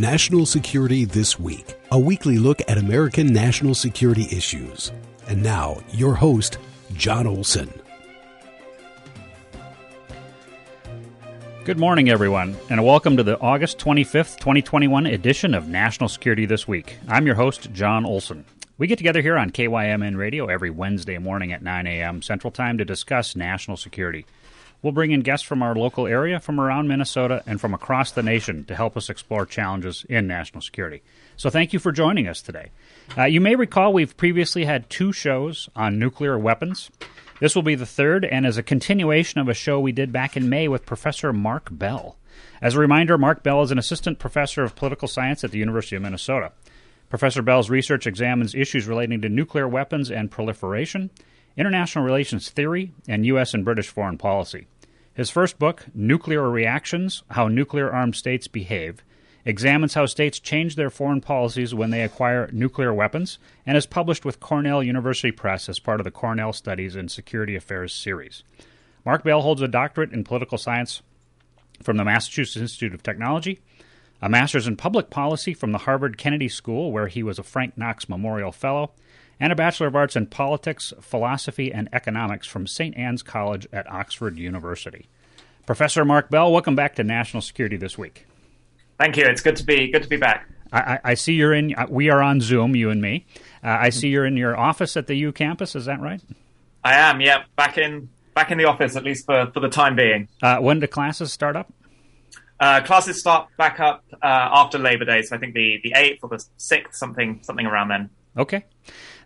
National Security This Week, a weekly look at American national security issues. And now, your host, Jon Olson. Good morning, everyone, and welcome to the August 25th, 2021 edition of National Security This Week. I'm your host, Jon Olson. We get together here on KYMN Radio every Wednesday morning at 9 a.m. Central Time to discuss national security. We'll bring in guests from our local area, from around Minnesota, and from across the nation to help us explore challenges in national security. So thank you for joining us today. Uh, you may recall we've previously had two shows on nuclear weapons. This will be the third and is a continuation of a show we did back in May with Professor Mark Bell. As a reminder, Mark Bell is an assistant professor of political science at the University of Minnesota. Professor Bell's research examines issues relating to nuclear weapons and proliferation, international relations theory, and U.S. and British foreign policy. His first book, Nuclear Reactions How Nuclear Armed States Behave, examines how states change their foreign policies when they acquire nuclear weapons, and is published with Cornell University Press as part of the Cornell Studies in Security Affairs series. Mark Bell holds a doctorate in political science from the Massachusetts Institute of Technology a master's in public policy from the Harvard Kennedy School, where he was a Frank Knox Memorial Fellow, and a Bachelor of Arts in Politics, Philosophy, and Economics from St. Anne's College at Oxford University. Professor Mark Bell, welcome back to National Security this week. Thank you. It's good to be good to be back. I, I see you're in. We are on Zoom, you and me. Uh, I see you're in your office at the U campus. Is that right? I am. Yeah, back in back in the office at least for for the time being. Uh, when do classes start up? Uh, classes start back up uh, after Labor Day, so I think the the eighth or the sixth, something something around then. Okay,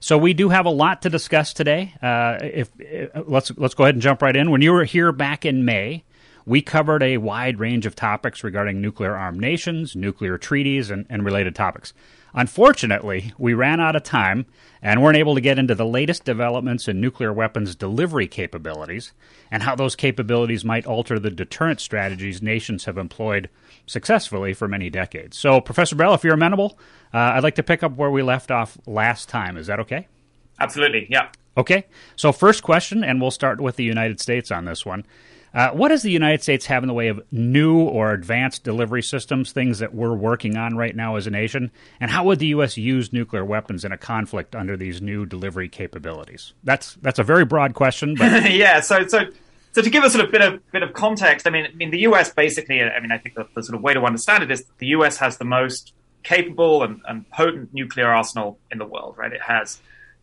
so we do have a lot to discuss today. Uh, if, if, let's let's go ahead and jump right in. When you were here back in May, we covered a wide range of topics regarding nuclear armed nations, nuclear treaties, and, and related topics. Unfortunately, we ran out of time and weren't able to get into the latest developments in nuclear weapons delivery capabilities and how those capabilities might alter the deterrent strategies nations have employed successfully for many decades. So, Professor Bell, if you're amenable, uh, I'd like to pick up where we left off last time. Is that okay? Absolutely, yeah. Okay, so first question, and we'll start with the United States on this one. Uh, what does the United States have in the way of new or advanced delivery systems, things that we're working on right now as a nation? And how would the U.S. use nuclear weapons in a conflict under these new delivery capabilities? That's that's a very broad question, but yeah. So so so to give us a sort of bit of bit of context, I mean, I mean the U.S. basically, I mean, I think the, the sort of way to understand it is that the U.S. has the most capable and, and potent nuclear arsenal in the world, right? It has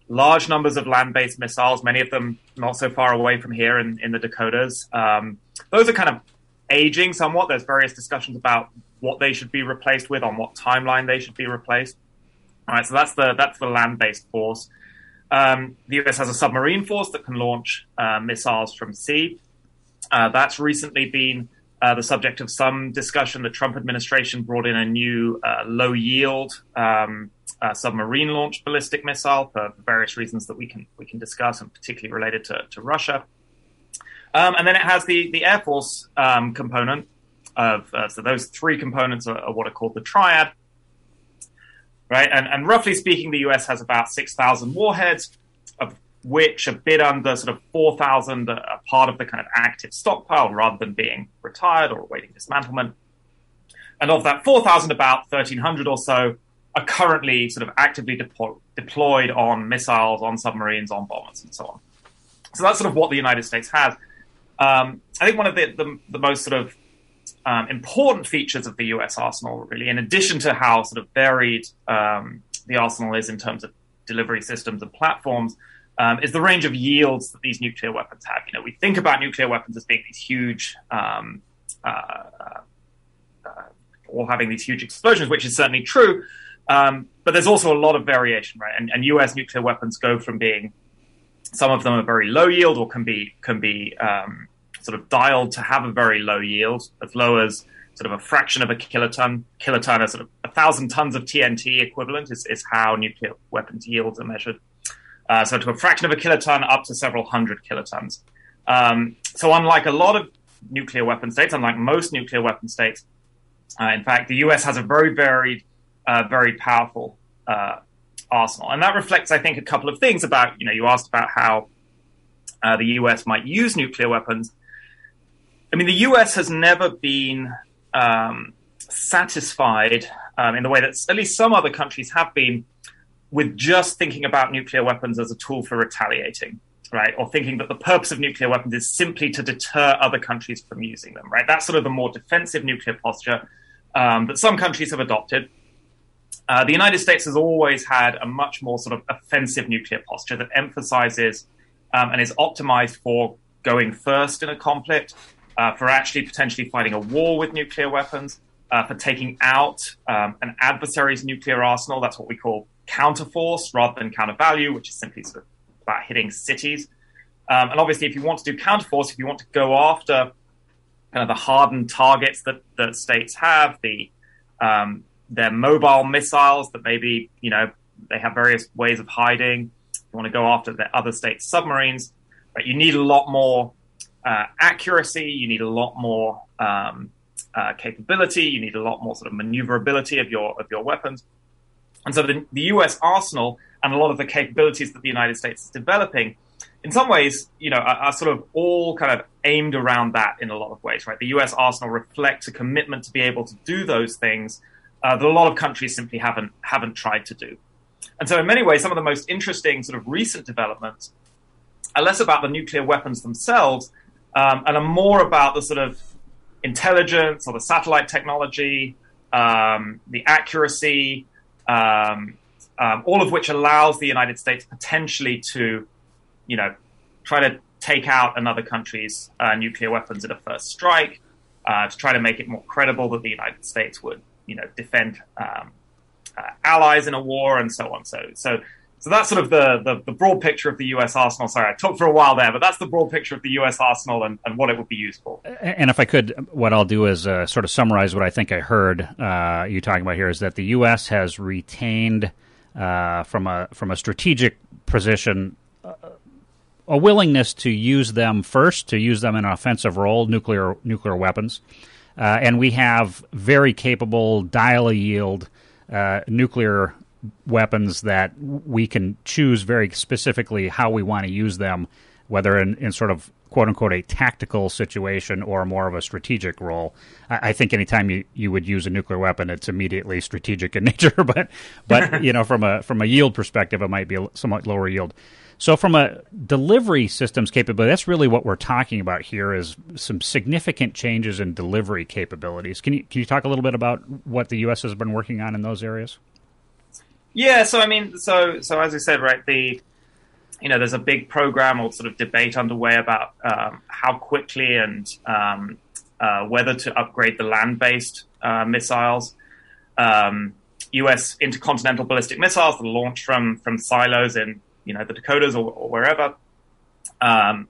large numbers of land-based missiles, many of them not so far away from here in, in the Dakotas. Um, those are kind of aging somewhat. There's various discussions about what they should be replaced with, on what timeline they should be replaced. All right, so that's the that's the land-based force. Um, the US has a submarine force that can launch uh, missiles from sea. Uh, that's recently been uh, the subject of some discussion. The Trump administration brought in a new uh, low yield um, uh, submarine launched ballistic missile for various reasons that we can we can discuss, and particularly related to, to Russia. Um, and then it has the the Air Force um, component of uh, so those three components are, are, what are called the triad, right? And, and roughly speaking, the U.S. has about six thousand warheads, of which a bit under sort of four thousand are part of the kind of active stockpile rather than being retired or awaiting dismantlement. And of that four thousand, about thirteen hundred or so are currently sort of actively deployed on missiles, on submarines, on bombers, and so on. So that's sort of what the United States has. Um, I think one of the, the, the most sort of um, important features of the US arsenal, really, in addition to how sort of varied um, the arsenal is in terms of delivery systems and platforms, um, is the range of yields that these nuclear weapons have. You know, we think about nuclear weapons as being these huge, um, uh, uh, or having these huge explosions, which is certainly true. Um, but there's also a lot of variation, right? And, and, U.S. nuclear weapons go from being some of them are very low yield, or can be can be um, sort of dialed to have a very low yield, as low as sort of a fraction of a kiloton. Kiloton, is sort of a thousand tons of TNT equivalent, is, is how nuclear weapons yields are measured. Uh, so to a fraction of a kiloton up to several hundred kilotons. Um, so unlike a lot of nuclear weapon states, unlike most nuclear weapon states, uh, in fact, the U.S. has a very varied uh, very powerful uh, arsenal. And that reflects, I think, a couple of things about, you know, you asked about how uh, the US might use nuclear weapons. I mean, the US has never been um, satisfied um, in the way that at least some other countries have been with just thinking about nuclear weapons as a tool for retaliating, right? Or thinking that the purpose of nuclear weapons is simply to deter other countries from using them, right? That's sort of the more defensive nuclear posture um, that some countries have adopted. Uh, the United States has always had a much more sort of offensive nuclear posture that emphasizes um, and is optimized for going first in a conflict, uh, for actually potentially fighting a war with nuclear weapons, uh, for taking out um, an adversary's nuclear arsenal. That's what we call counterforce rather than countervalue, which is simply sort of about hitting cities. Um, and obviously, if you want to do counterforce, if you want to go after kind of the hardened targets that, that states have, the um, their mobile missiles that maybe you know they have various ways of hiding. You want to go after the other states' submarines, but you need a lot more uh, accuracy. You need a lot more um, uh, capability. You need a lot more sort of maneuverability of your of your weapons. And so the, the U.S. arsenal and a lot of the capabilities that the United States is developing, in some ways, you know, are, are, sort of all kind of aimed around that in a lot of ways, right? The U.S. arsenal reflects a commitment to be able to do those things uh, that a lot of countries simply haven't haven't tried to do. And so, in many ways, some of the most interesting sort of recent developments are less about the nuclear weapons themselves um, and are more about the sort of intelligence or the satellite technology, um, the accuracy, um, um, all of which allows the United States potentially to, you know, try to take out another country's uh, nuclear weapons at a first strike, uh, to try to make it more credible that the United States would, you know, defend um, uh, allies in a war and so on. So, so so that's sort of the, the, the, broad picture of the US arsenal. Sorry, I talked for a while there, but that's the broad picture of the US arsenal and, and what it would be used for. And if I could, what I'll do is uh, sort of summarize what I think I heard uh, you talking about here is that the US has retained uh, from a from a strategic position uh, a willingness to use them first, to use them in an offensive role, nuclear nuclear weapons, uh, and we have very capable dial a yield uh, nuclear weapons that we can choose very specifically how we want to use them, whether in, in sort of quote unquote a tactical situation or more of a strategic role. I, I, think anytime you, you would use a nuclear weapon, it's immediately strategic in nature. but but you know from a from a yield perspective, it might be a somewhat lower yield. So from a delivery systems capability, that's really what we're talking about here is some significant changes in delivery capabilities. Can you can you talk a little bit about what the U.S. has been working on in those areas? Yeah, so I mean, so so as I said, right, the you know, there's a big program or sort of debate underway about um, how quickly and um, uh, whether to upgrade the land-based uh, missiles. Um, U.S. intercontinental ballistic missiles that are launched from from silos in you know the Dakotas or, or wherever um,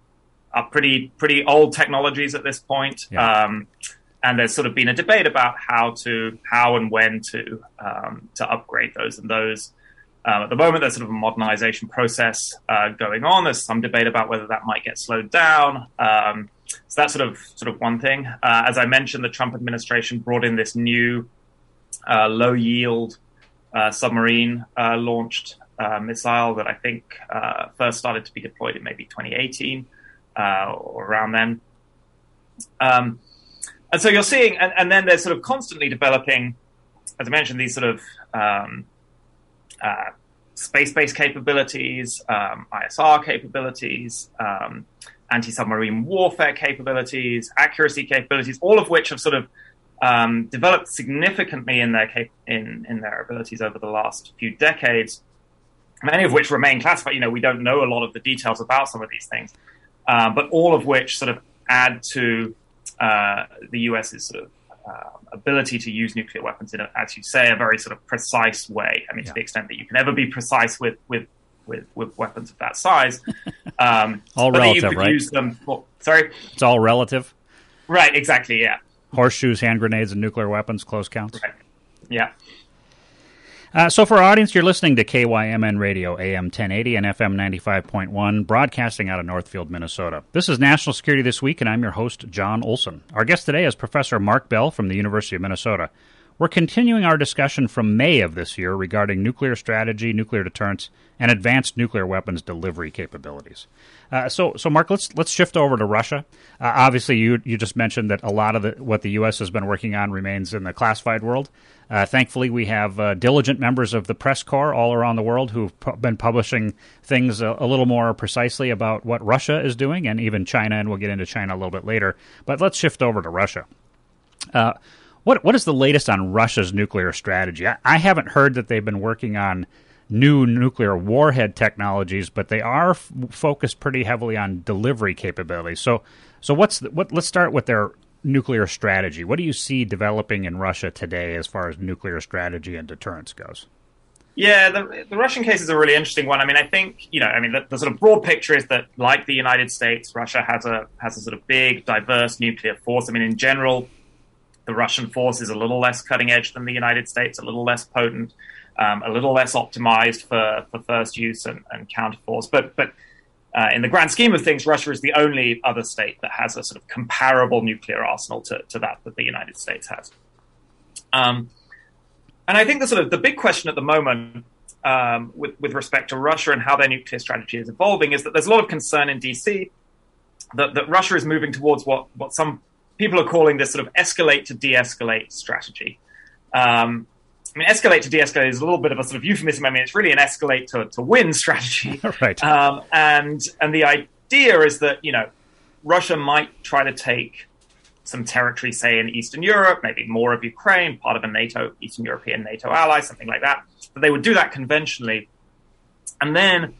are pretty pretty old technologies at this point. Yeah. And there's sort of been a debate about how to how and when to um, to upgrade those and those. Uh, at the moment, there's sort of a modernization process uh, going on. There's some debate about whether that might get slowed down. Um, so that's sort of sort of one thing. Uh, as I mentioned, the Trump administration brought in this new uh, low yield uh, submarine uh, launched missile that I think first started to be deployed in maybe 2018 or around then. Um, and so you're seeing, and, and, then they're sort of constantly developing, as I mentioned, these sort of um, uh, space-based capabilities, um, ISR capabilities, um, anti-submarine warfare capabilities, accuracy capabilities, all of which have sort of um, developed significantly in their cap- in in their abilities over the last few decades. Many of which remain classified. You know, we don't know a lot of the details about some of these things, uh, but all of which sort of add to uh, the US's sort of uh, ability to use nuclear weapons in, a, as you say, a very sort of precise way. I mean, yeah. to the extent that you can ever be precise with with with, with weapons of that size. Um, all relative, right? Use them for, sorry, it's all relative. Right. Exactly. Yeah. Horseshoes, hand grenades, and nuclear weapons. Close counts. Right. Yeah. Uh, so, for our audience, you're listening to KYMN Radio, AM 1080 and FM 95.1, broadcasting out of Northfield, Minnesota. This is National Security This Week, and I'm your host, Jon Olson. Our guest today is Professor Mark Bell from the University of Minnesota. We're continuing our discussion from May of this year regarding nuclear strategy, nuclear deterrence, and advanced nuclear weapons delivery capabilities. Uh, so, so Mark, let's let's shift over to Russia. Uh, obviously, you you just mentioned that a lot of the, what the U.S. has been working on remains in the classified world. Uh, thankfully, we have uh, diligent members of the press corps all around the world who've pu- been publishing things a, a, little more precisely about what Russia is doing, and even China. And we'll get into China a little bit later. But let's shift over to Russia. What what is the latest on Russia's nuclear strategy? I, I haven't heard that they've been working on new nuclear warhead technologies, but they are f- focused pretty heavily on delivery capabilities. So, so what's the, what? Let's start with their nuclear strategy. What do you see developing in Russia today as far as nuclear strategy and deterrence goes? Yeah, the, the Russian case is a really interesting one. I mean, I think you know, I mean, the, the, sort of broad picture is that, like the United States, Russia has a has a sort of big, diverse nuclear force. I mean, in general, the Russian force is a little less cutting edge than the United States, a little less potent, um, a little less optimized for, for first use and, and counterforce. But but uh, in the grand scheme of things, Russia is the only other state that has a sort of comparable nuclear arsenal to, to that that the United States has. Um, and I think the sort of the big question at the moment um, with, with respect to Russia and how their nuclear strategy is evolving is that there's a lot of concern in DC that, that Russia is moving towards what, what some people are calling this sort of escalate to de-escalate strategy. Um, I mean, escalate to de-escalate is a little bit of a sort of euphemism. I mean, it's really an escalate to, to win strategy. right. Um, and and the idea is that you know Russia might try to take some territory, say in Eastern Europe, maybe more of Ukraine, part of a NATO, Eastern European NATO ally, something like that. But they would do that conventionally, and then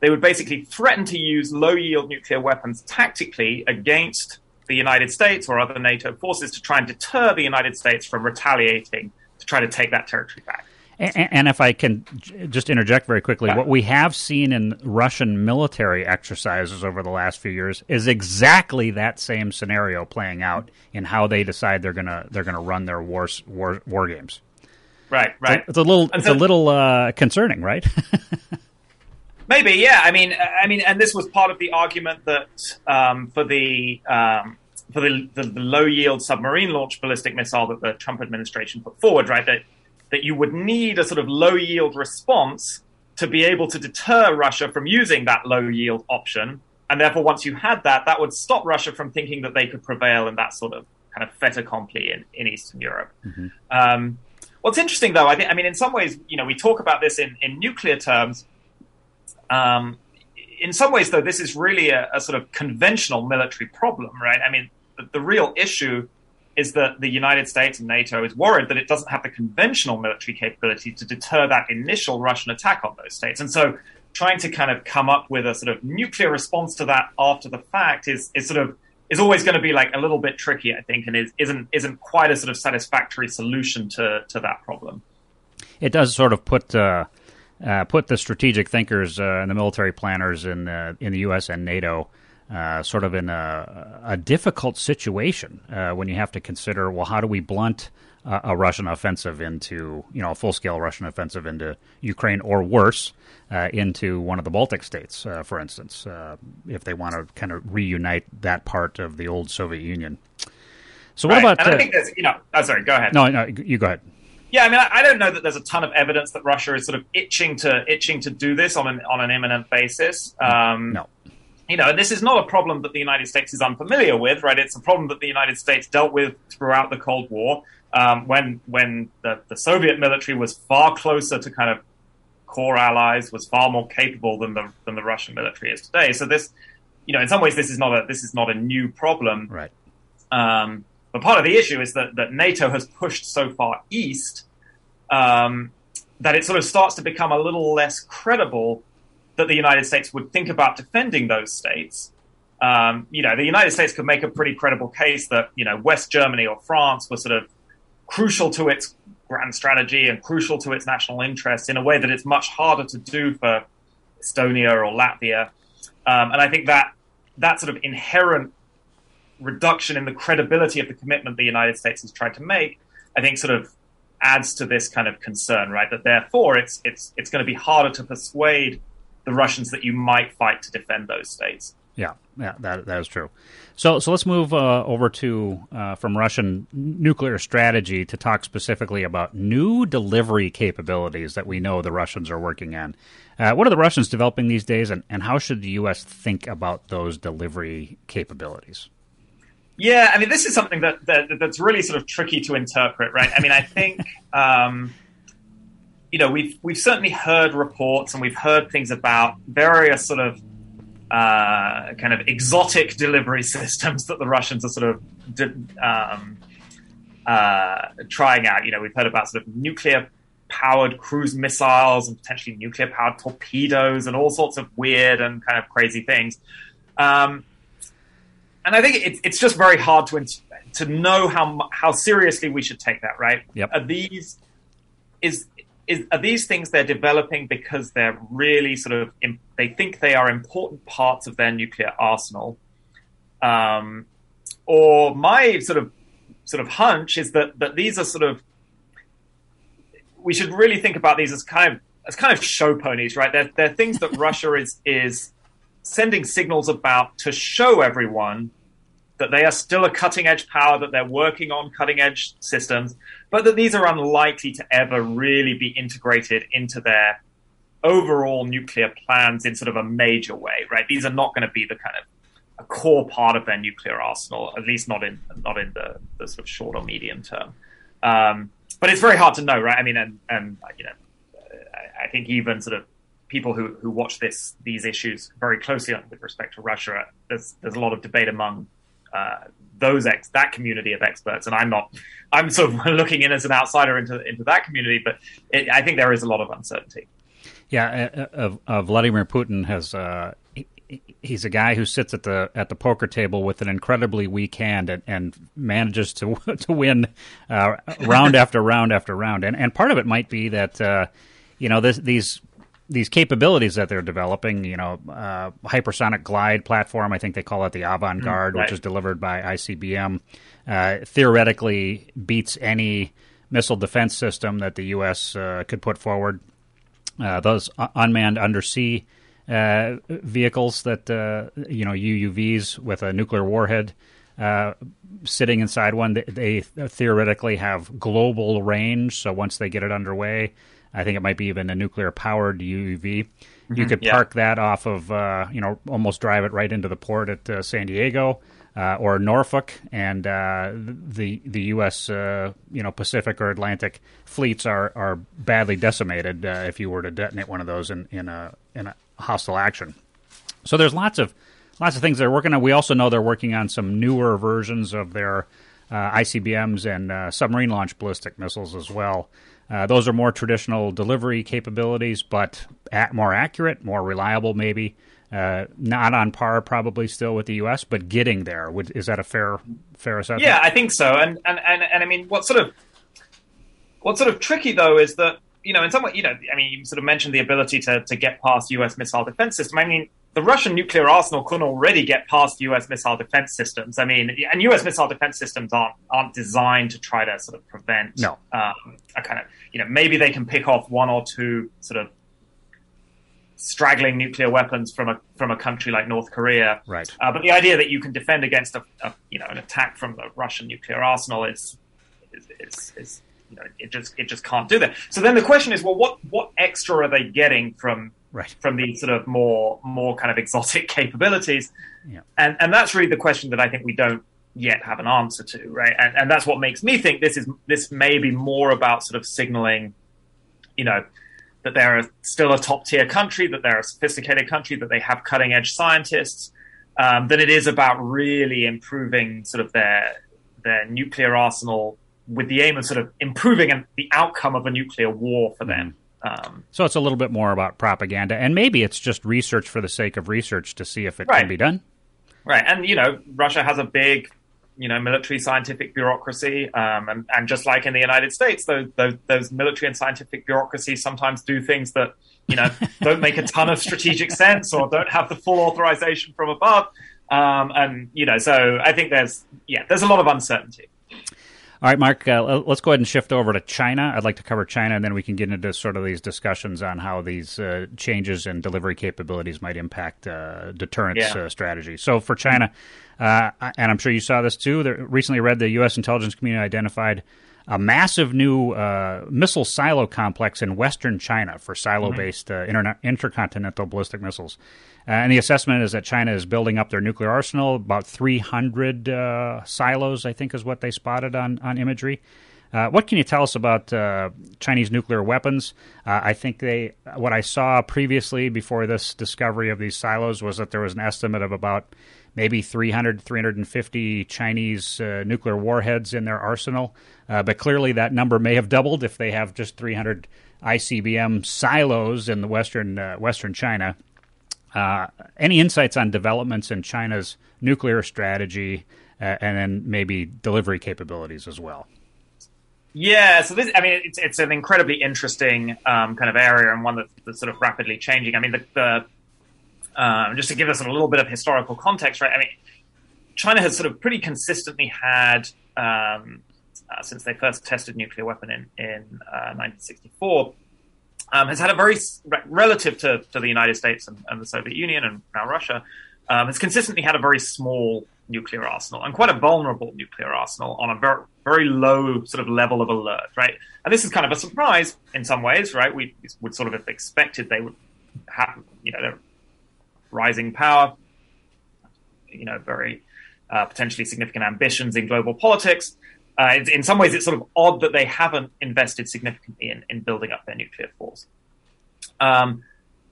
they would basically threaten to use low-yield nuclear weapons tactically against the United States or other NATO forces to try and deter the United States from retaliating to try to take that territory back. And, and if I can just interject very quickly, what we have seen in Russian military exercises over the last few years is exactly that same scenario playing out in how they decide they're gonna they're gonna run their war war, war games. Right, right. It's a, it's a little it's a little uh, concerning, right? Maybe, yeah. I mean, I mean, and this was part of the argument that um, for the um, for the, the, the, low yield submarine launched ballistic missile that the Trump administration put forward, right? That that you would need a sort of low yield response to be able to deter Russia from using that low yield option, and therefore, once you had that, that would stop Russia from thinking that they could prevail in that sort of kind of fait accompli in, in Eastern Europe. Mm-hmm. Um, what's interesting, though, I think, I mean, in some ways, you know, we talk about this in, in nuclear terms um, in some ways, though, this is really a, a, sort of conventional military problem, right? I mean, the, the, real issue is that the United States and NATO is worried that it doesn't have the conventional military capability to deter that initial Russian attack on those states. And so trying to kind of come up with a sort of nuclear response to that after the fact is, is sort of is always going to be like a little bit tricky, I think, and is, isn't isn't quite a sort of satisfactory solution to to that problem. It does sort of put uh, uh, put the strategic thinkers uh, and the military planners in uh, in the U.S. and NATO uh, sort of in a, a difficult situation uh, when you have to consider, well, how do we blunt a Russian offensive into, you know, a full scale Russian offensive into Ukraine, or worse, uh, into one of the Baltic states, for instance, if they want to kind of reunite that part of the old Soviet Union. So what right. about? And I think that's you know. Oh, sorry. Go ahead. No, no, you go ahead. Yeah, I mean, I, I, don't know that there's a ton of evidence that Russia is sort of itching to itching to do this on an on an imminent basis. Um, no. You know, this is not a problem that the United States is unfamiliar with, right? It's a problem that the United States dealt with throughout the Cold War, um, when when the, the Soviet military was far closer to kind of core allies, was far more capable than the than the Russian military is today. So this, you know, in some ways, this is not a this is not a new problem, right? Um, but part of the issue is that, that NATO has pushed so far east um, that it sort of starts to become a little less credible that the United States would think about defending those states. Um, you know, the United States could make a pretty credible case that, you know, West Germany or France were sort of crucial to its grand strategy and crucial to its national interests in a way that it's much harder to do for Estonia or Latvia. Um, and I think that that sort of inherent reduction in the credibility of the commitment the United States has tried to make, I think sort of adds to this kind of concern, right? That therefore it's it's it's going to be harder to persuade the Russians that you might fight to defend those states. Yeah, yeah, that that is true. So so let's move uh, over to uh, from Russian nuclear strategy to talk specifically about new delivery capabilities that we know the Russians are working on. Uh, what are the Russians developing these days, and, and how should the U.S. think about those delivery capabilities? Yeah, I mean, this is something that, that that's really sort of tricky to interpret, right? I mean, I think. Um, you know, we've we've certainly heard reports and we've heard things about various sort of uh, kind of exotic delivery systems that the Russians are sort of um, uh, trying out. You know, we've heard about sort of nuclear powered cruise missiles and potentially nuclear powered torpedoes and all sorts of weird and kind of crazy things. Um, and I think it, it's just very hard to to know how how seriously we should take that. Right? Yep. Are these is is, are these things they're developing because they're really sort of they think they are important parts of their nuclear arsenal, um, or my sort of sort of hunch is that that these are sort of we should really think about these as kind of as kind of show ponies, right? They're, they're things that Russia is is sending signals about to show everyone that they are still a cutting edge power, that they're working on cutting edge systems, but that these are unlikely to ever really be integrated into their overall nuclear plans in sort of a major way, right? These are not going to be the kind of a core part of their nuclear arsenal, at least not in not in the, the sort of short or medium term. Um, but it's very hard to know, right? I mean, and and you know, I, I think even sort of people who, who watch this these issues very closely with respect to Russia, there's there's a lot of debate among uh, those ex- that community of experts, and I'm not. I'm sort of looking in as an outsider into into that community, but it, I think there is a lot of uncertainty. Yeah, uh, uh, uh Vladimir Putin has. Uh, he's a guy who sits at the at the poker table with an incredibly weak hand and, and manages to to win uh, round after round after round. And and part of it might be that you know this, these these capabilities that they're developing, you know, uh, hypersonic glide platform, I think they call it the Avangard, mm, right. which is delivered by ICBM, uh, theoretically beats any missile defense system that the U.S. Uh, could put forward. Uh, those unmanned undersea uh, vehicles that, uh, you know, UUVs with a nuclear warhead. sitting inside one, they, they theoretically have global range. So once they get it underway, I think it might be even a nuclear powered UUV. Mm-hmm, you could park yeah. that off of, uh, you know, almost drive it right into the port at uh, San Diego uh, or Norfolk, and uh, the the U.S. Uh, you know Pacific or Atlantic fleets are are badly decimated uh, if you were to detonate one of those in in a in a hostile action. So there's lots of lots of things they're working on. We also know they're working on some newer versions of their ICBMs and submarine launched ballistic missiles as well. Uh, those are more traditional delivery capabilities, but more accurate, more reliable, maybe. Uh, not on par, probably still with the U.S., but getting there. Would, is that a fair fair assessment? Yeah, I think so. And and and, and I mean, what sort of what's sort of tricky though is that you know, in some way, you know, I mean, you sort of mentioned the ability to to get past U.S. missile defense system. I mean, the Russian nuclear arsenal can already get past U.S. missile defense systems. I mean, and U.S. missile defense systems aren't aren't designed to try to sort of prevent no. um, a kind of you know maybe they can pick off one or two sort of straggling nuclear weapons from a from a country like North Korea. Right. Uh, but the idea that you can defend against a, a, you know an attack from the Russian nuclear arsenal is is, is, is you know it just it just can't do that. So then the question is, well, what what extra are they getting from right. from these sort of more more kind of exotic capabilities. Yeah. And and that's really the question that I think we don't yet have an answer to, right? And and that's what makes me think this is this may be more about sort of signaling, you know, that they're still a top tier country, that they're a sophisticated country, that they have cutting edge scientists, um, than it is about really improving sort of their their nuclear arsenal with the aim of sort of improving the outcome of a nuclear war for them. Um, so it's a little bit more about propaganda, and maybe it's just research for the sake of research to see if it right. can be done. Right, and you know, Russia has a big, you know, military scientific bureaucracy, um, and and just like in the United States, those, those, those military and scientific bureaucracies sometimes do things that you know don't make a ton of strategic sense or don't have the full authorization from above, um, and you know, so I think there's yeah, there's a lot of uncertainty. All right, Mark, uh, let's go ahead and shift over to China. I'd like to cover China, and then we can get into sort of these discussions on how these uh, changes in delivery capabilities might impact uh, deterrence yeah. Uh, strategy. So, for China, uh, and I'm sure you saw this too, there, recently read the U.S. intelligence community identified a massive new uh, missile silo complex in western China for silo based mm-hmm. intercontinental ballistic missiles. Uh, and the assessment is that China is building up their nuclear arsenal. About 300 uh, silos, I think, is what they spotted on, on imagery. Uh, what can you tell us about uh, Chinese nuclear weapons? Uh, I think they, what I saw previously before this discovery of these silos was that there was an estimate of about maybe 300, 350 Chinese uh, nuclear warheads in their arsenal. but clearly that number may have doubled if they have just 300 ICBM silos in the western western China. Uh, any insights on developments in China's nuclear strategy uh, and then maybe delivery capabilities as well? Yeah, so this, I mean, it's, it's an incredibly interesting um, kind of area and one that's, that's, sort of rapidly changing. I mean, the, the um, just to give us a little bit of historical context, right? I mean, China has sort of pretty consistently had, um, uh, since they first tested nuclear weapon in, in uh, 1964, um, has had a very relative to, to the United States and, and the Soviet Union and now Russia um, has consistently had a very small nuclear arsenal and quite a vulnerable nuclear arsenal on a very very low sort of level of alert, right? And this is kind of a surprise in some ways, right? We would sort of have expected they would have, you know, rising power, you know, very uh, potentially significant ambitions in global politics. Uh, in some ways, it's sort of odd that they haven't invested significantly in, in building up their nuclear force. Um,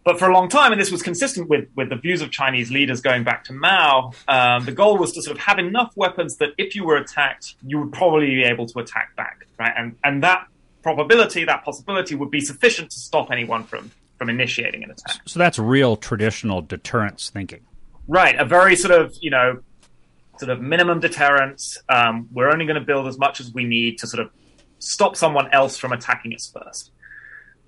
but for a long time, and this was consistent with, with the views of Chinese leaders going back to Mao, um, the goal was to sort of have enough weapons that if you were attacked, you would probably be able to attack back, right? And and that probability, that possibility, would be sufficient to stop anyone from from initiating an attack. So that's real traditional deterrence thinking, right? A very sort of you know sort of minimum deterrence. Um, we're only going to build as much as we need to sort of stop someone else from attacking us first.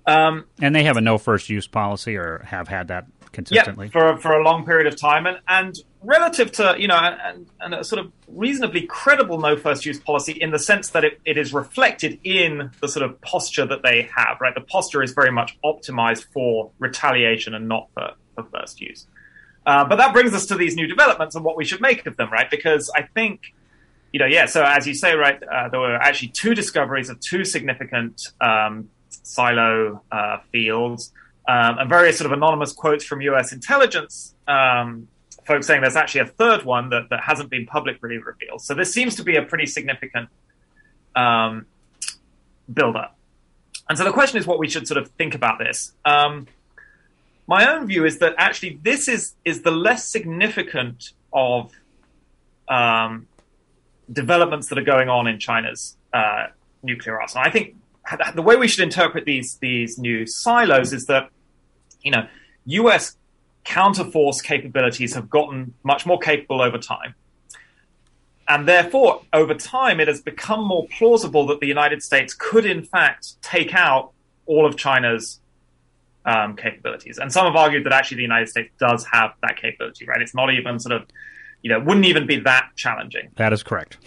Um, and they have a no first use policy, or have had that consistently yeah, for for a long period of time, and and relative to you know, and, and a sort of reasonably credible no first use policy in the sense that it, it is reflected in the sort of posture that they have. Right, the posture is very much optimized for retaliation and not for, for first use. Uh, but that brings us to these new developments and what we should make of them, right? Because I think, you know, yeah. So as you say, right, uh, there were actually two discoveries of two significant um, silo uh, fields, um, and various sort of anonymous quotes from U.S. intelligence um, folks saying there's actually a third one that, that hasn't been publicly revealed. So this seems to be a pretty significant um, build-up. And so the question is what we should sort of think about this. Um, my own view is that actually this is is the less significant of um, developments that are going on in China's uh, nuclear arsenal. I think the way we should interpret these these new silos is that you know U.S. counterforce capabilities have gotten much more capable over time. And therefore, over time, it has become more plausible that the United States could, in fact, take out all of China's um, capabilities. And some have argued that actually the United States does have that capability, right? It's not even sort of, you know, wouldn't even be that challenging. That is correct.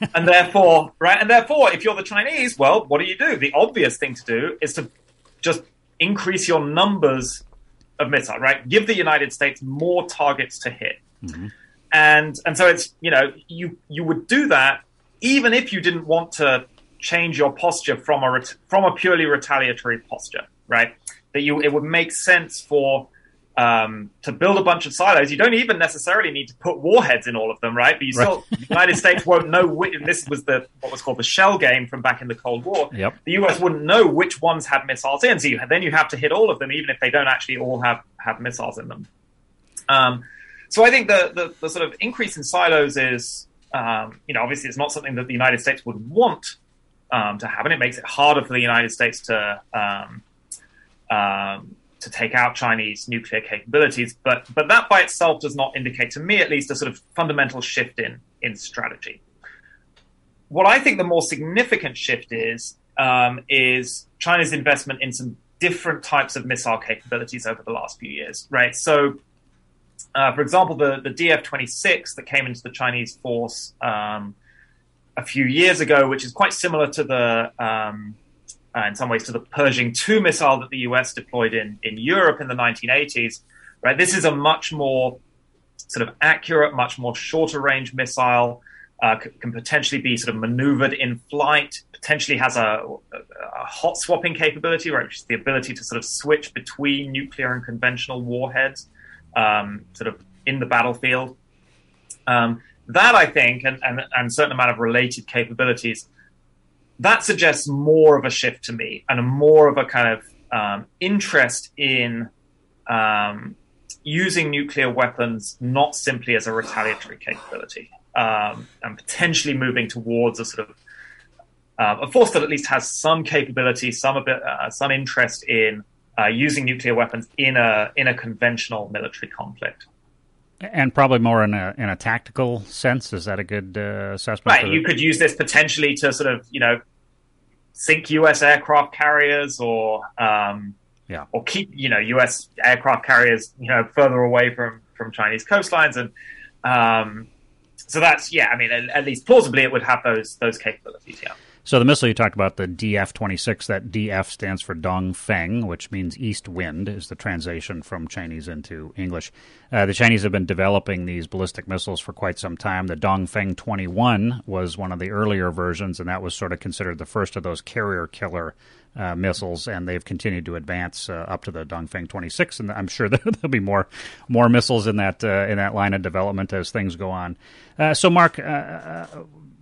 and therefore, right? And therefore, if you're the Chinese, well, what do you do? The obvious thing to do is to just increase your numbers of missiles, right? Give the United States more targets to hit. Mm-hmm. And and so it's you know you you would do that even if you didn't want to change your posture from a from a purely retaliatory posture, right? That you it would make sense for um, to build a bunch of silos. You don't even necessarily need to put warheads in all of them, right? But you still, right. the United States won't know which. And this was the what was called the shell game from back in the Cold War. Yep. The US wouldn't know which ones had missiles in, so you, then you have to hit all of them, even if they don't actually all have have missiles in them. Um, so I think the, the, the sort of increase in silos is, um, you know, obviously it's not something that the United States would want um, to happen. It makes it harder for the United States to um, to take out Chinese nuclear capabilities. But but that by itself does not indicate, to me at least, a sort of fundamental shift in in strategy. What I think the more significant shift is um, is China's investment in some different types of missile capabilities over the last few years, right? So. Uh, for example, the, the DF 26 that came into the Chinese force um, a few years ago, which is quite similar to the, um, uh, in some ways, to the Pershing II missile that the US deployed in, in Europe in the 1980s. Right, this is a much more sort of accurate, much more shorter range missile. Uh, c- can potentially be sort of maneuvered in flight. Potentially has a, a, hot swapping capability, right, which is the ability to sort of switch between nuclear and conventional warheads, um, sort of in the battlefield. Um, that I think, and, and, and a certain amount of related capabilities, that suggests more of a shift to me and a more of a kind of um, interest in um, using nuclear weapons not simply as a retaliatory capability um, and potentially moving towards a sort of uh, a force that at least has some capability, some a bit, uh, some interest in uh, using nuclear weapons in a in a conventional military conflict. And probably more in a in a tactical sense. Is that a good uh, assessment? Right. You could use this potentially to sort of you know sink U.S. aircraft carriers or um, yeah. or keep you know U.S. aircraft carriers you know further away from from Chinese coastlines and. Um, so that's yeah. I mean, at, at least plausibly, it would have those those capabilities. Yeah. So the missile you talked about, the DF-26, that DF stands for Dongfeng, which means east wind, is the translation from Chinese into English. Uh, the Chinese have been developing these ballistic missiles for quite some time. The Dongfeng 21 was one of the earlier versions, and that was sort of considered the first of those carrier killer uh, missiles, and they've continued to advance uh, up to the Dongfeng 26, and I'm sure there'll be more more missiles in that uh, in that line of development as things go on. Uh, so, Mark, uh,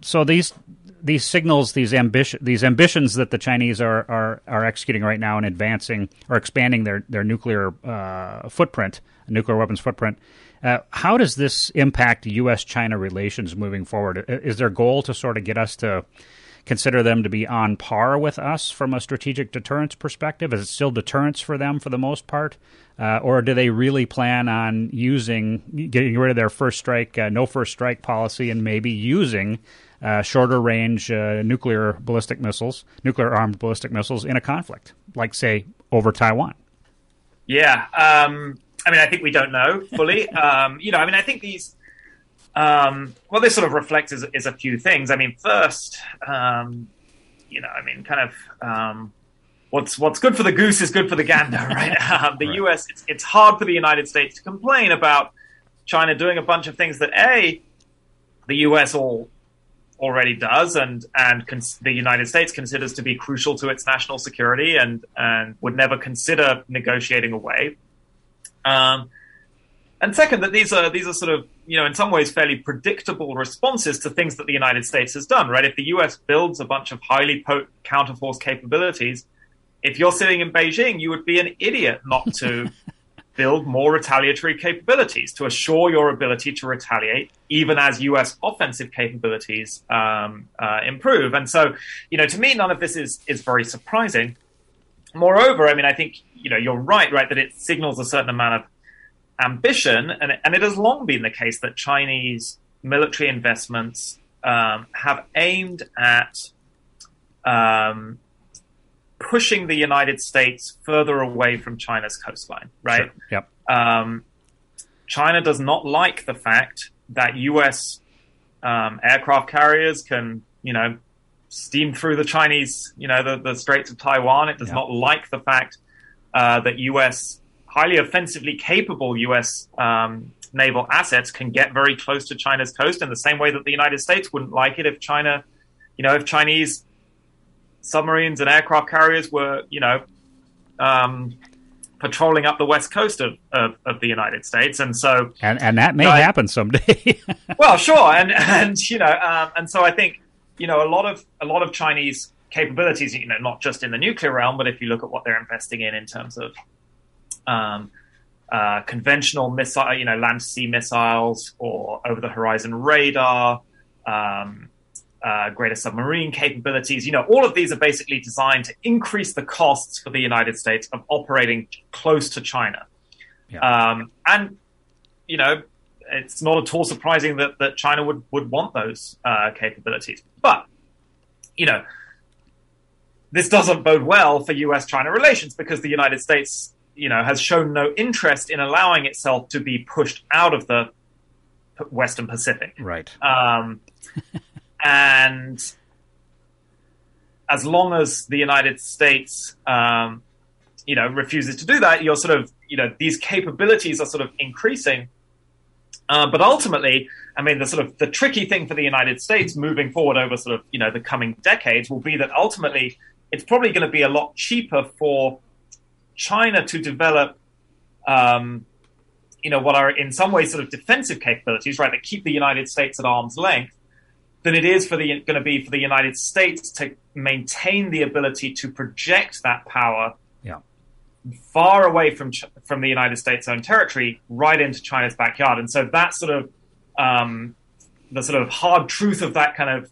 so these these signals, these ambition, these ambitions that the Chinese are, are, are executing right now and advancing or expanding their their nuclear uh, footprint, nuclear weapons footprint. Uh, how does this impact U.S.-China relations moving forward? Is their goal to sort of get us to consider them to be on par with us from a strategic deterrence perspective? Is it still deterrence for them for the most part, uh, or do they really plan on using getting rid of their first strike, uh, no first strike policy, and maybe using uh, shorter range uh, nuclear ballistic missiles, nuclear armed ballistic missiles in a conflict, like, say, over Taiwan? Yeah. Um, I mean, I think we don't know fully. um, you know, I mean, I think these. Um, what this sort of reflects is, is, a few things. I mean, first, um, you know, I mean, kind of um, what's what's good for the goose is good for the gander, right? Um, the right. U.S. It's, it's hard for the United States to complain about China doing a bunch of things that a the U.S. all already does, and and cons- the United States considers to be crucial to its national security, and and would never consider negotiating away. Um, and second, that these are these are sort of you know in some ways fairly predictable responses to things that the United States has done. Right? If the U.S. builds a bunch of highly potent counterforce capabilities, if you're sitting in Beijing, you would be an idiot not to build more retaliatory capabilities to assure your ability to retaliate, even as U.S. offensive capabilities um, uh, improve. And so, you know, to me, none of this is is very surprising. Moreover, I mean, I think you know you're right, right, that it signals a certain amount of ambition, and and it has long been the case that Chinese military investments um, have aimed at um, pushing the United States further away from China's coastline, right? Sure. Yep. Um, China does not like the fact that U.S. Um, aircraft carriers can, you know, steam through the Chinese, you know, the, the Straits of Taiwan. It does yep. not like the fact uh, that U.S. highly offensively capable U.S. Um, naval assets can get very close to China's coast in the same way that the United States wouldn't like it if China, you know, if Chinese submarines and aircraft carriers were, you know, um, patrolling up the west coast of, of, of, the United States, and so and and that may you know, happen someday. well, sure, and and you know, um, and so I think you know a lot of a lot of Chinese capabilities, you know, not just in the nuclear realm, but if you look at what they're investing in in terms of um, uh, conventional missile, you know, land sea missiles or over the horizon radar. Um, uh, greater submarine capabilities. You know, all of these are basically designed to increase the costs for the United States of operating close to China. Yeah. Um, and, you know, it's not at all surprising that, that China would, would want those uh, capabilities. But, you know, this doesn't bode well for US China relations because the United States, you know, has shown no interest in allowing itself to be pushed out of the Western Pacific. Right. Um, and as long as the United States, um, you know, refuses to do that, you're sort of, you know, these capabilities are sort of increasing. Uh, but ultimately, I mean, the sort of the tricky thing for the United States moving forward over sort of, you know, the coming decades will be that ultimately it's probably going to be a lot cheaper for China to develop, um, you know, what are in some ways sort of defensive capabilities, right, that keep the United States at arm's length, than it is for the going to be for the United States to maintain the ability to project that power yeah. far away from from the United States' own territory, right into China's backyard. And so that sort of um, the sort of hard truth of that kind of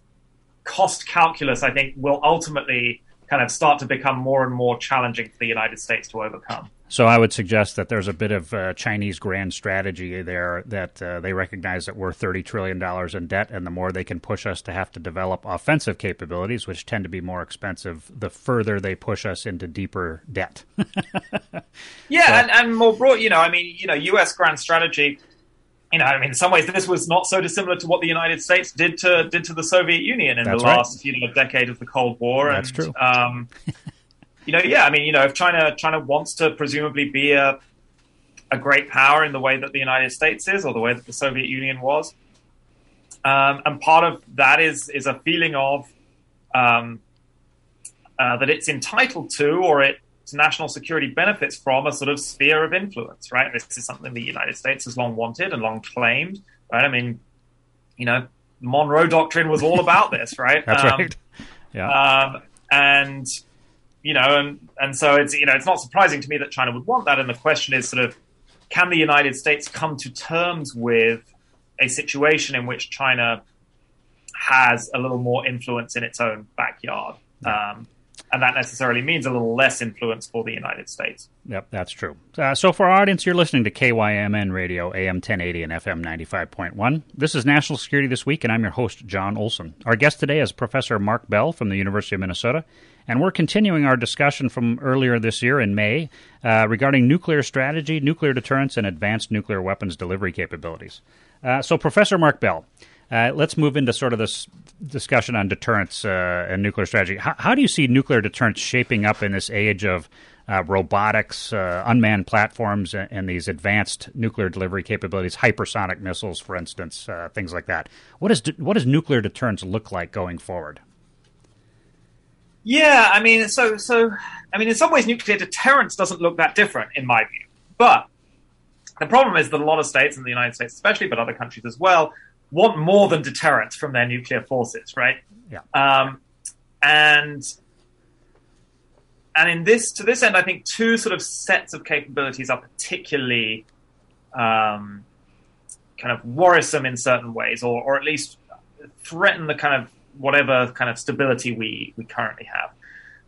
cost calculus, I think, will ultimately kind of start to become more and more challenging for the United States to overcome. So I would suggest that there's a bit of uh, Chinese grand strategy there that uh, they recognize that we're $30 trillion in debt, and the more they can push us to have to develop offensive capabilities, which tend to be more expensive, the further they push us into deeper debt. yeah, so, and, and more broad, you know, I mean, you know, U.S. grand strategy you know, I mean, in some ways, this was not so dissimilar to what the United States did to did to the Soviet Union in That's the right. last you know decade of the Cold War. That's and, true. Um, you know, yeah, I mean, you know, if China China wants to presumably be a a great power in the way that the United States is, or the way that the Soviet Union was, um, and part of that is is a feeling of um, uh, that it's entitled to, or it national security benefits from a sort of sphere of influence, right? This is something the United States has long wanted and long claimed, right? I mean, you know, Monroe Doctrine was all about this, right? That's um, right. Yeah. Um, and you know, and and so it's you know, it's not surprising to me that China would want that. And the question is sort of, can the United States come to terms with a situation in which China has a little more influence in its own backyard? Um, and that necessarily means a little less influence for the United States. Yep, that's true. Uh, so, for our audience, you're listening to KYMN Radio, AM 1080 and FM 95.1. This is National Security This Week, and I'm your host, Jon Olson. Our guest today is Professor Mark Bell from the University of Minnesota, and we're continuing our discussion from earlier this year in May uh, regarding nuclear strategy, nuclear deterrence, and advanced nuclear weapons delivery capabilities. Uh, so, Professor Mark Bell, uh, let's move into sort of this discussion on deterrence uh, and nuclear strategy. How, how, do you see nuclear deterrence shaping up in this age of uh, robotics, uh, unmanned platforms, and, and, these advanced nuclear delivery capabilities, hypersonic missiles, for instance, uh, things like that? What, is, what does nuclear deterrence look like going forward? Yeah, I mean, so so I mean, in some ways, nuclear deterrence doesn't look that different, in my view. But the problem is that a lot of states, in the United States especially, but other countries as well, want more than deterrence from their nuclear forces, right? Yeah. Um, and and in this to this end, I think two sort of sets of capabilities are particularly um, kind of worrisome in certain ways, or or at least threaten the kind of whatever kind of stability we we currently have.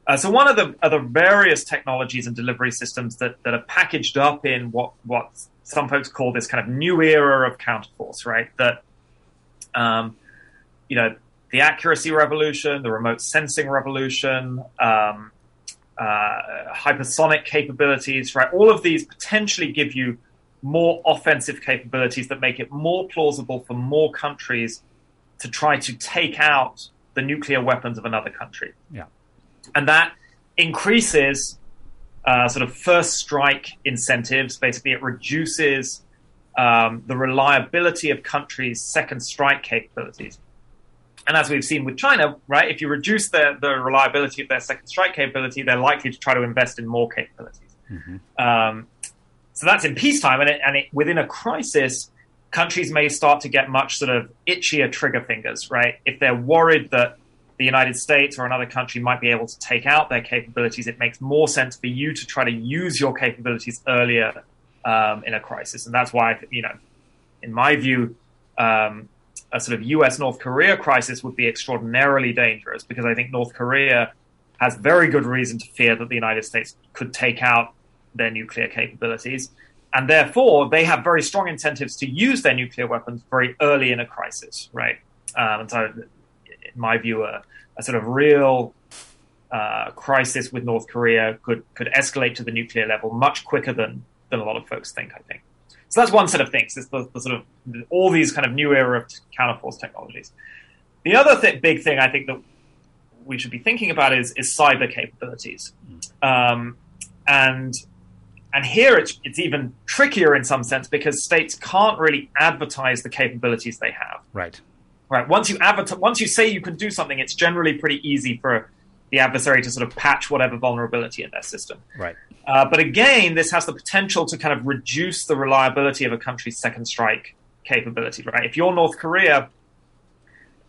Uh, so one of the of the various technologies and delivery systems that, that are packaged up in what what some folks call this kind of new era of counterforce, right? That um, you know, the accuracy revolution, the remote sensing revolution, um, uh, hypersonic capabilities, right? All of these potentially give you more offensive capabilities that make it more plausible for more countries to try to take out the nuclear weapons of another country. Yeah. And that increases uh, sort of first strike incentives. Basically, it reduces um, the reliability of countries' second strike capabilities. And as we've seen with China, right, if you reduce the, the reliability of their second strike capability, they're likely to try to invest in more capabilities. Mm-hmm. Um, so that's in peacetime, and, it, and it, within a crisis, countries may start to get much sort of itchier trigger fingers, right? If they're worried that the United States or another country might be able to take out their capabilities, it makes more sense for you to try to use your capabilities earlier um, in a crisis, and that's why you know, in my view, um, a sort of U.S. North Korea crisis would be extraordinarily dangerous because I think North Korea has very good reason to fear that the United States could take out their nuclear capabilities, and therefore they have very strong incentives to use their nuclear weapons very early in a crisis, right? Um, and so, in my view, a, a sort of real uh, crisis with North Korea could could escalate to the nuclear level much quicker than than a lot of folks think. I think so. That's one set of things. It's the, the sort of all these kind of new era of counterforce technologies. The other th- big thing I think that we should be thinking about is, is cyber capabilities. Um, and and here it's, it's even trickier in some sense because states can't really advertise the capabilities they have. Right. Right. Once you advertise, once you say you can do something, it's generally pretty easy for the adversary to sort of patch whatever vulnerability in their system. Right. Uh, but again, this has the potential to kind of reduce the reliability of a country's second strike capability. Right. If you're North Korea,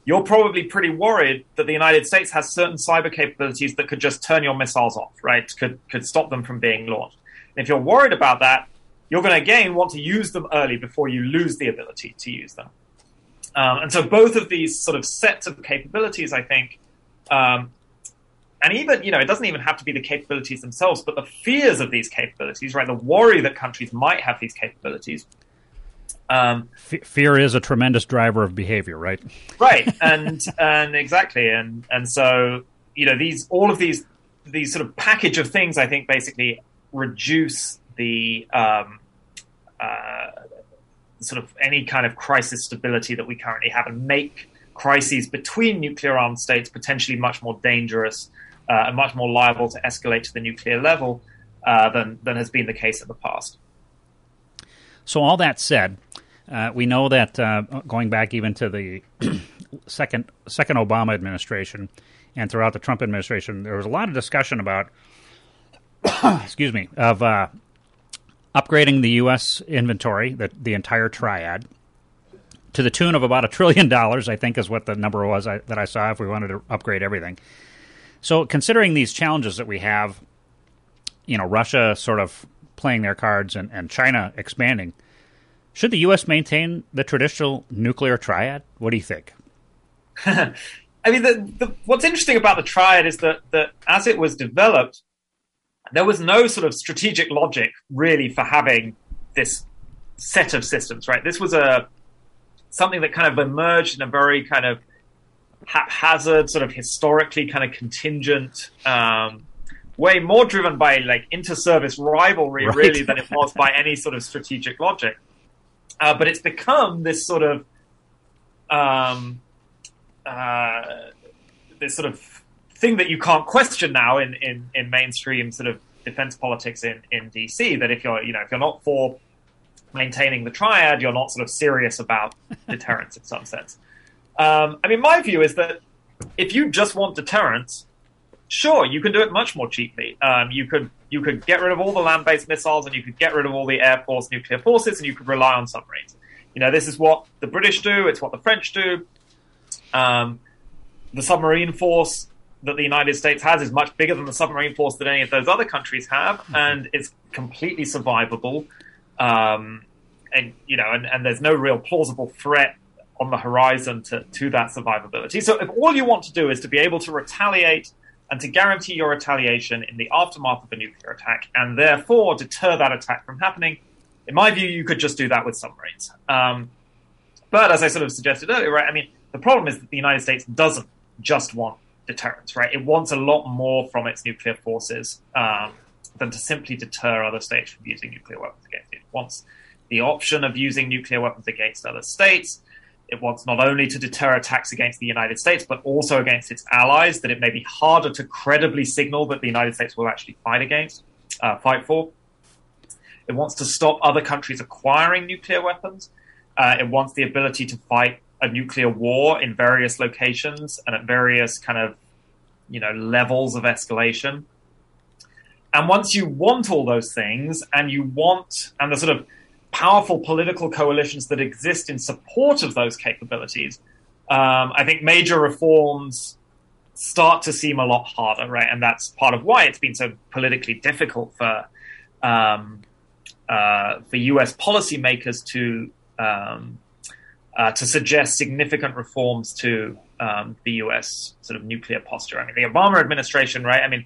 you're probably pretty worried that the United States has certain cyber capabilities that could just turn your missiles off. Right. Could could stop them from being launched. And if you're worried about that, you're going to again want to use them early before you lose the ability to use them. Um, and so both of these sort of sets of capabilities, I think, um, and even you know, it doesn't even have to be the capabilities themselves, but the fears of these capabilities, right? The worry that countries might have these capabilities. Um, F- fear is a tremendous driver of behavior, right? Right, and and exactly, and and so you know, these all of these these sort of package of things, I think, basically reduce the um, uh, sort of any kind of crisis stability that we currently have and make crises between nuclear armed states potentially much more dangerous uh, and much more liable to escalate to the nuclear level uh, than, than has been the case in the past. So, all that said, uh, we know that uh, going back even to the second second Obama administration and throughout the Trump administration, there was a lot of discussion about, excuse me, of uh, upgrading the U.S. inventory, the, the entire triad, to the tune of about a trillion dollars, I think is what the number was I, that I saw if we wanted to upgrade everything. So, considering these challenges that we have, you know, Russia sort of playing their cards and, and China expanding, should the U.S. maintain the traditional nuclear triad? What do you think? I mean, the, the, what's interesting about the triad is that, that as it was developed, there was no sort of strategic logic really for having this set of systems, right? This was a something that kind of emerged in a very kind of haphazard, sort of historically kind of contingent um, way, more driven by like inter-service rivalry, right. really, than it was by any sort of strategic logic. Uh, but it's become this sort of um, uh, this sort of thing that you can't question now in, in, in mainstream sort of defense politics in, in DC that if you're you know if you're not for maintaining the triad, you're not sort of serious about deterrence in some sense. Um, I mean, my view is that if you just want deterrence, sure, you can do it much more cheaply. Um, you could you could get rid of all the land-based missiles, and you could get rid of all the air force nuclear forces, and you could rely on submarines. You know, this is what the British do. It's what the French do. Um, the submarine force that the United States has is much bigger than the submarine force that any of those other countries have, mm-hmm. and it's completely survivable. Um, and you know, and, and there's no real plausible threat on the horizon to, to that survivability. So if all you want to do is to be able to retaliate and to guarantee your retaliation in the aftermath of a nuclear attack, and therefore deter that attack from happening, in my view, you could just do that with submarines. Um, but as I sort of suggested earlier, right? I mean, the problem is that the United States doesn't just want deterrence, right? It wants a lot more from its nuclear forces um, than to simply deter other states from using nuclear weapons against it. It wants the option of using nuclear weapons against other states. It wants not only to deter attacks against the United States, but also against its allies that it may be harder to credibly signal that the United States will actually fight against, uh, fight for. It wants to stop other countries acquiring nuclear weapons. Uh, it wants the ability to fight a nuclear war in various locations and at various kind of you know levels of escalation. And once you want all those things, and you want and the sort of powerful political coalitions that exist in support of those capabilities, um, I think major reforms start to seem a lot harder, right? And that's part of why it's been so politically difficult for um, uh, for U.S. policymakers to um, uh, to suggest significant reforms to um, the U.S. sort of nuclear posture. I mean, the Obama administration, right? I mean,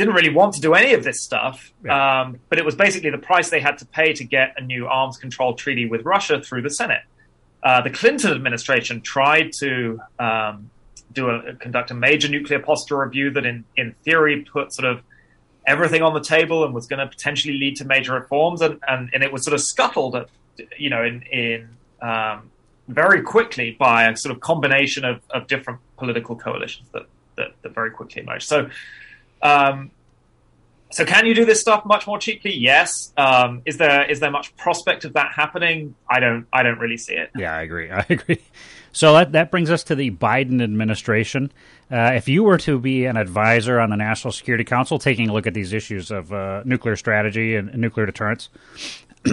didn't really want to do any of this stuff, yeah. um, but it was basically the price they had to pay to get a new arms control treaty with Russia through the Senate. Uh, the Clinton administration tried to um, do a conduct a major nuclear posture review that, in in theory, put sort of everything on the table and was going to potentially lead to major reforms, and, and, and it was sort of scuttled, at, you know, in in um, very quickly by a sort of combination of, of different political coalitions that, that, that very quickly emerged. So, um, so can you do this stuff much more cheaply? Yes. Um, is there is there much prospect of that happening? I don't I don't really see it. Yeah, I agree. I agree. So that that brings us to the Biden administration. Uh, if you were to be an advisor on the National Security Council, taking a look at these issues of uh, nuclear strategy and, and nuclear deterrence,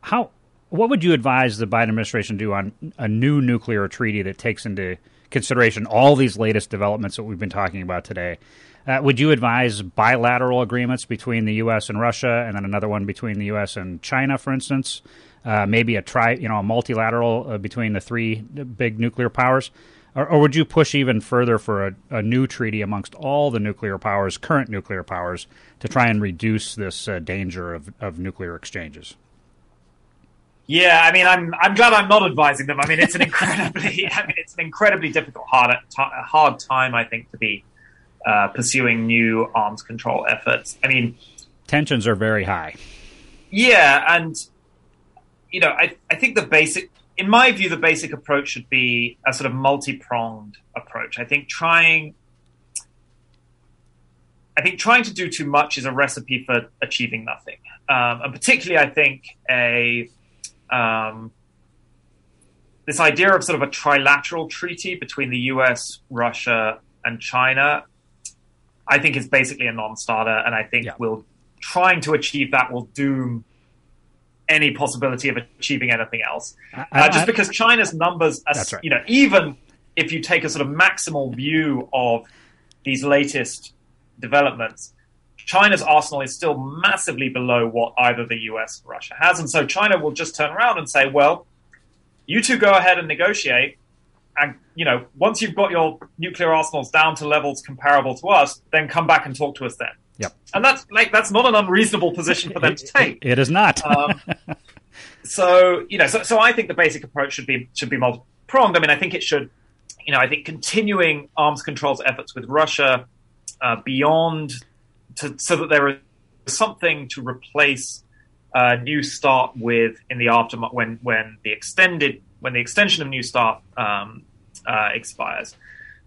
how what would you advise the Biden administration to do on a new nuclear treaty that takes into consideration all these latest developments that we've been talking about today? Uh, would you advise bilateral agreements between the U.S. and Russia, and then another one between the U.S. and China, for instance? Uh, maybe a tri, you know, a multilateral uh, between the three big nuclear powers, or, or would you push even further for a, a, new treaty amongst all the nuclear powers, current nuclear powers, to try and reduce this uh, danger of, of nuclear exchanges? Yeah, I mean, I'm I'm glad I'm not advising them. I mean, it's an incredibly, I mean, it's an incredibly difficult, hard hard time, I think, to be uh, pursuing new arms control efforts. I mean, tensions are very high. Yeah, and you know, I I think the basic, in my view, the basic approach should be a sort of multi pronged approach. I think trying. I think trying to do too much is a recipe for achieving nothing, um, and particularly, I think a um, this idea of sort of a trilateral treaty between the U.S., Russia, and China I think is basically a non-starter, and I think yeah. will trying to achieve that will doom any possibility of achieving anything else. I, I, uh, just because China's numbers, are, right. you know, even if you take a sort of maximal view of these latest developments, China's arsenal is still massively below what either the US or Russia has, and so China will just turn around and say, "Well, you two go ahead and negotiate and you know, once you've got your nuclear arsenals down to levels comparable to us, then come back and talk to us then. Yep. And that's like that's not an unreasonable position for them to take. it is not. um, so you know, so, so I think the basic approach should be should be multi pronged. I mean, I think it should, you know, I think continuing arms controls efforts with Russia uh, beyond to, so that there is something to replace uh, New Start with in the aftermath when when the extended when the extension of New Start um, uh, expires.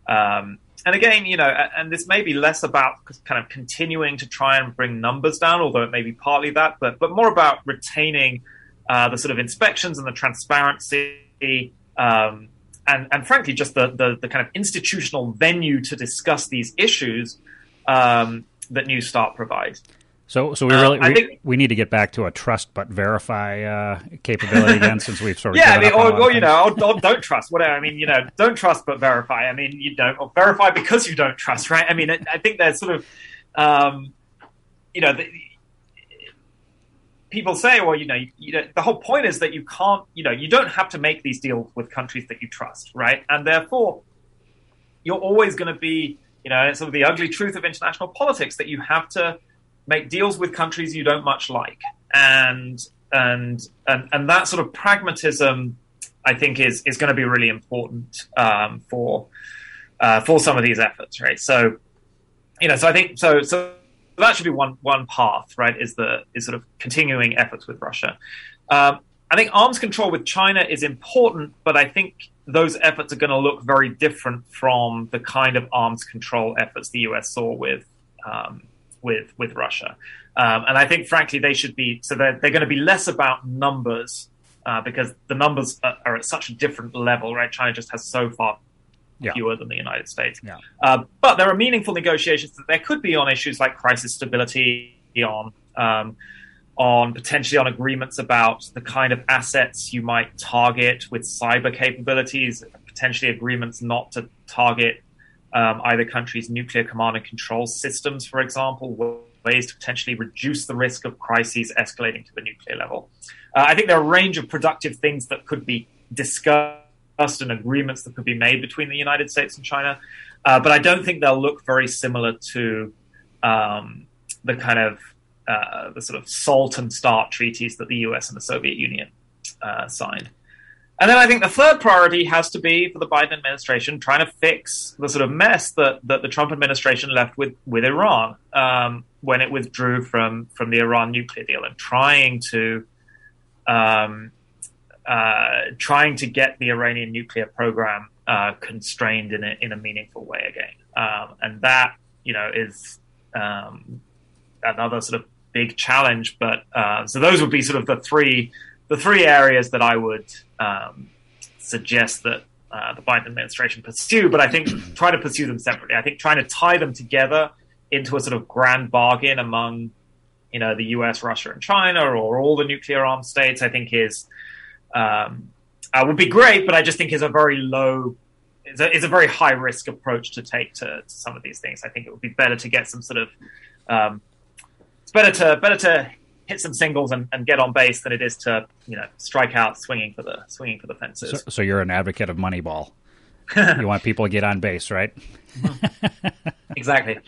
Um, and again, you know, and this may be less about kind of continuing to try and bring numbers down, although it may be partly that, but but more about retaining uh, the sort of inspections and the transparency, um, and and frankly, just the, the, the kind of institutional venue to discuss these issues um, that New Start provides. So, so we uh, really we, think, we, need to get back to a trust but verify uh, capability again, since we've sort of yeah, I mean, or, or you know, or, or, don't trust, whatever. I mean, you know, don't trust but verify. I mean, you don't or verify because you don't trust, right? I mean, I, I think there's sort of, um, you know, the, people say, well, you know, you, you know, the whole point is that you can't, you know, you don't have to make these deals with countries that you trust, right? And therefore, you're always going to be, you know, it's sort of the ugly truth of international politics that you have to make deals with countries you don't much like, and and and, and that sort of pragmatism, I think, is is going to be really important um, for uh, for some of these efforts, right? So, you know, so I think so so that should be one one path, right? Is the is sort of continuing efforts with Russia. Um, I think arms control with China is important, but I think those efforts are going to look very different from the kind of arms control efforts the US saw with um, with with Russia. Um, and I think, frankly, they should be so they're, they're going to be less about numbers uh, because the numbers are, are, at such a different level, right? China just has so far yeah. fewer than the United States. Yeah. Uh, but there are meaningful negotiations that there could be on issues like crisis stability, on um, on potentially on agreements about the kind of assets you might target with cyber capabilities, potentially agreements not to target um, either country's nuclear command and control systems, for example, ways to potentially reduce the risk of crises escalating to the nuclear level. Uh, I think there are a range of productive things that could be discussed and agreements that could be made between the United States and China, uh, but I don't think they'll look very similar to um, the kind of uh, the sort of SALT and START treaties that the US and the Soviet Union uh, signed. And then I think the third priority has to be for the Biden administration trying to fix the sort of mess that, that the Trump administration left with, with Iran um, when it withdrew from, from the Iran nuclear deal and trying to um, uh, trying to get the Iranian nuclear program uh, constrained in a, in a meaningful way again. Um, and that, you know, is um, another sort of big challenge. But uh, so those would be sort of the three the three areas that I would um, suggest that uh, the Biden administration pursue. But I think try to pursue them separately. I think trying to tie them together into a sort of grand bargain among you know the U.S., Russia, and China, or all the nuclear armed states, I think is um, uh, would be great, but I just think is a very low, is a, is a very high risk approach to take to, to, some of these things. I think it would be better to get some sort of, um, it's better to better to hit some singles and, and, get on base than it is to you know strike out swinging for the swinging for the fences. So, so you're an advocate of Moneyball. you want people to get on base, right? exactly.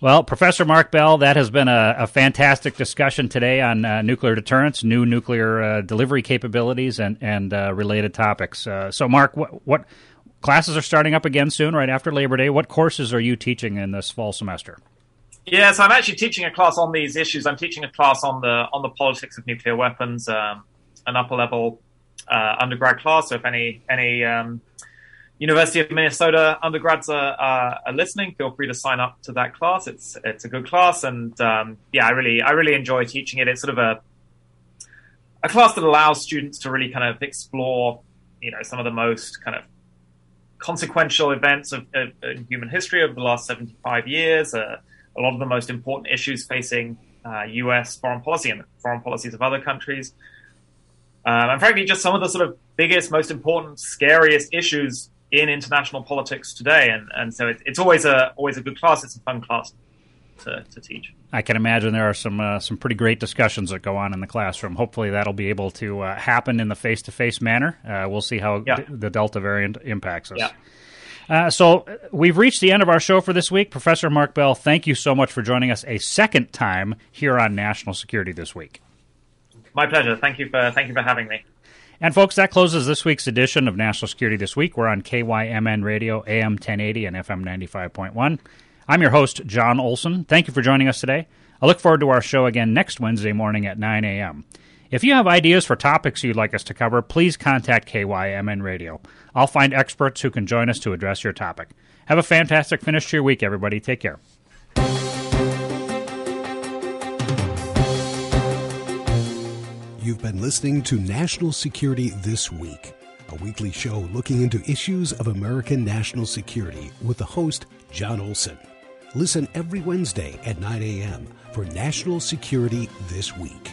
Well, Professor Mark Bell, that has been a, a fantastic discussion today on uh, nuclear deterrence, new nuclear uh, delivery capabilities, and and uh, related topics. Uh, so, Mark, what, what classes are starting up again soon, right after Labor Day? What courses are you teaching in this fall semester? Yeah, so I'm actually teaching a class on these issues. I'm teaching a class on the on the politics of nuclear weapons, um, an upper level uh, undergrad class. So if any any um, University of Minnesota undergrads are, are, are, listening, feel free to sign up to that class. It's it's a good class, and um, yeah, I really I really enjoy teaching it. It's sort of a a class that allows students to really kind of explore, you know, some of the most kind of consequential events of, of, of human history over the last 75 years. Uh, a lot of the most important issues facing uh, U.S. foreign policy and foreign policies of other countries. Um, and frankly, just some of the sort of biggest, most important, scariest issues in international politics today, and and so it, it's always a always a good class. It's a fun class to, to teach. I can imagine there are some uh, some pretty great discussions that go on in the classroom. Hopefully, that'll be able to uh, happen in the face to face manner. Uh, we'll see how yeah. d- the Delta variant impacts us. Yeah. Uh, so uh, we've reached the end of our show for this week. Professor Mark Bell, thank you so much for joining us a second time here on National Security this week. My pleasure. Thank you for thank you for having me. And folks, that closes this week's edition of National Security This Week. We're on KYMN Radio, AM 1080 and FM 95.1. I'm your host, Jon Olson. Thank you for joining us today. I look forward to our show again next Wednesday morning at 9 a.m. If you have ideas for topics you'd like us to cover, please contact KYMN Radio. I'll find experts who can join us to address your topic. Have a fantastic finish to your week, everybody. Take care. You've been listening to National Security This Week, a weekly show looking into issues of American national security with the host, Jon Olson. Listen every Wednesday at 9 a.m. for National Security This Week.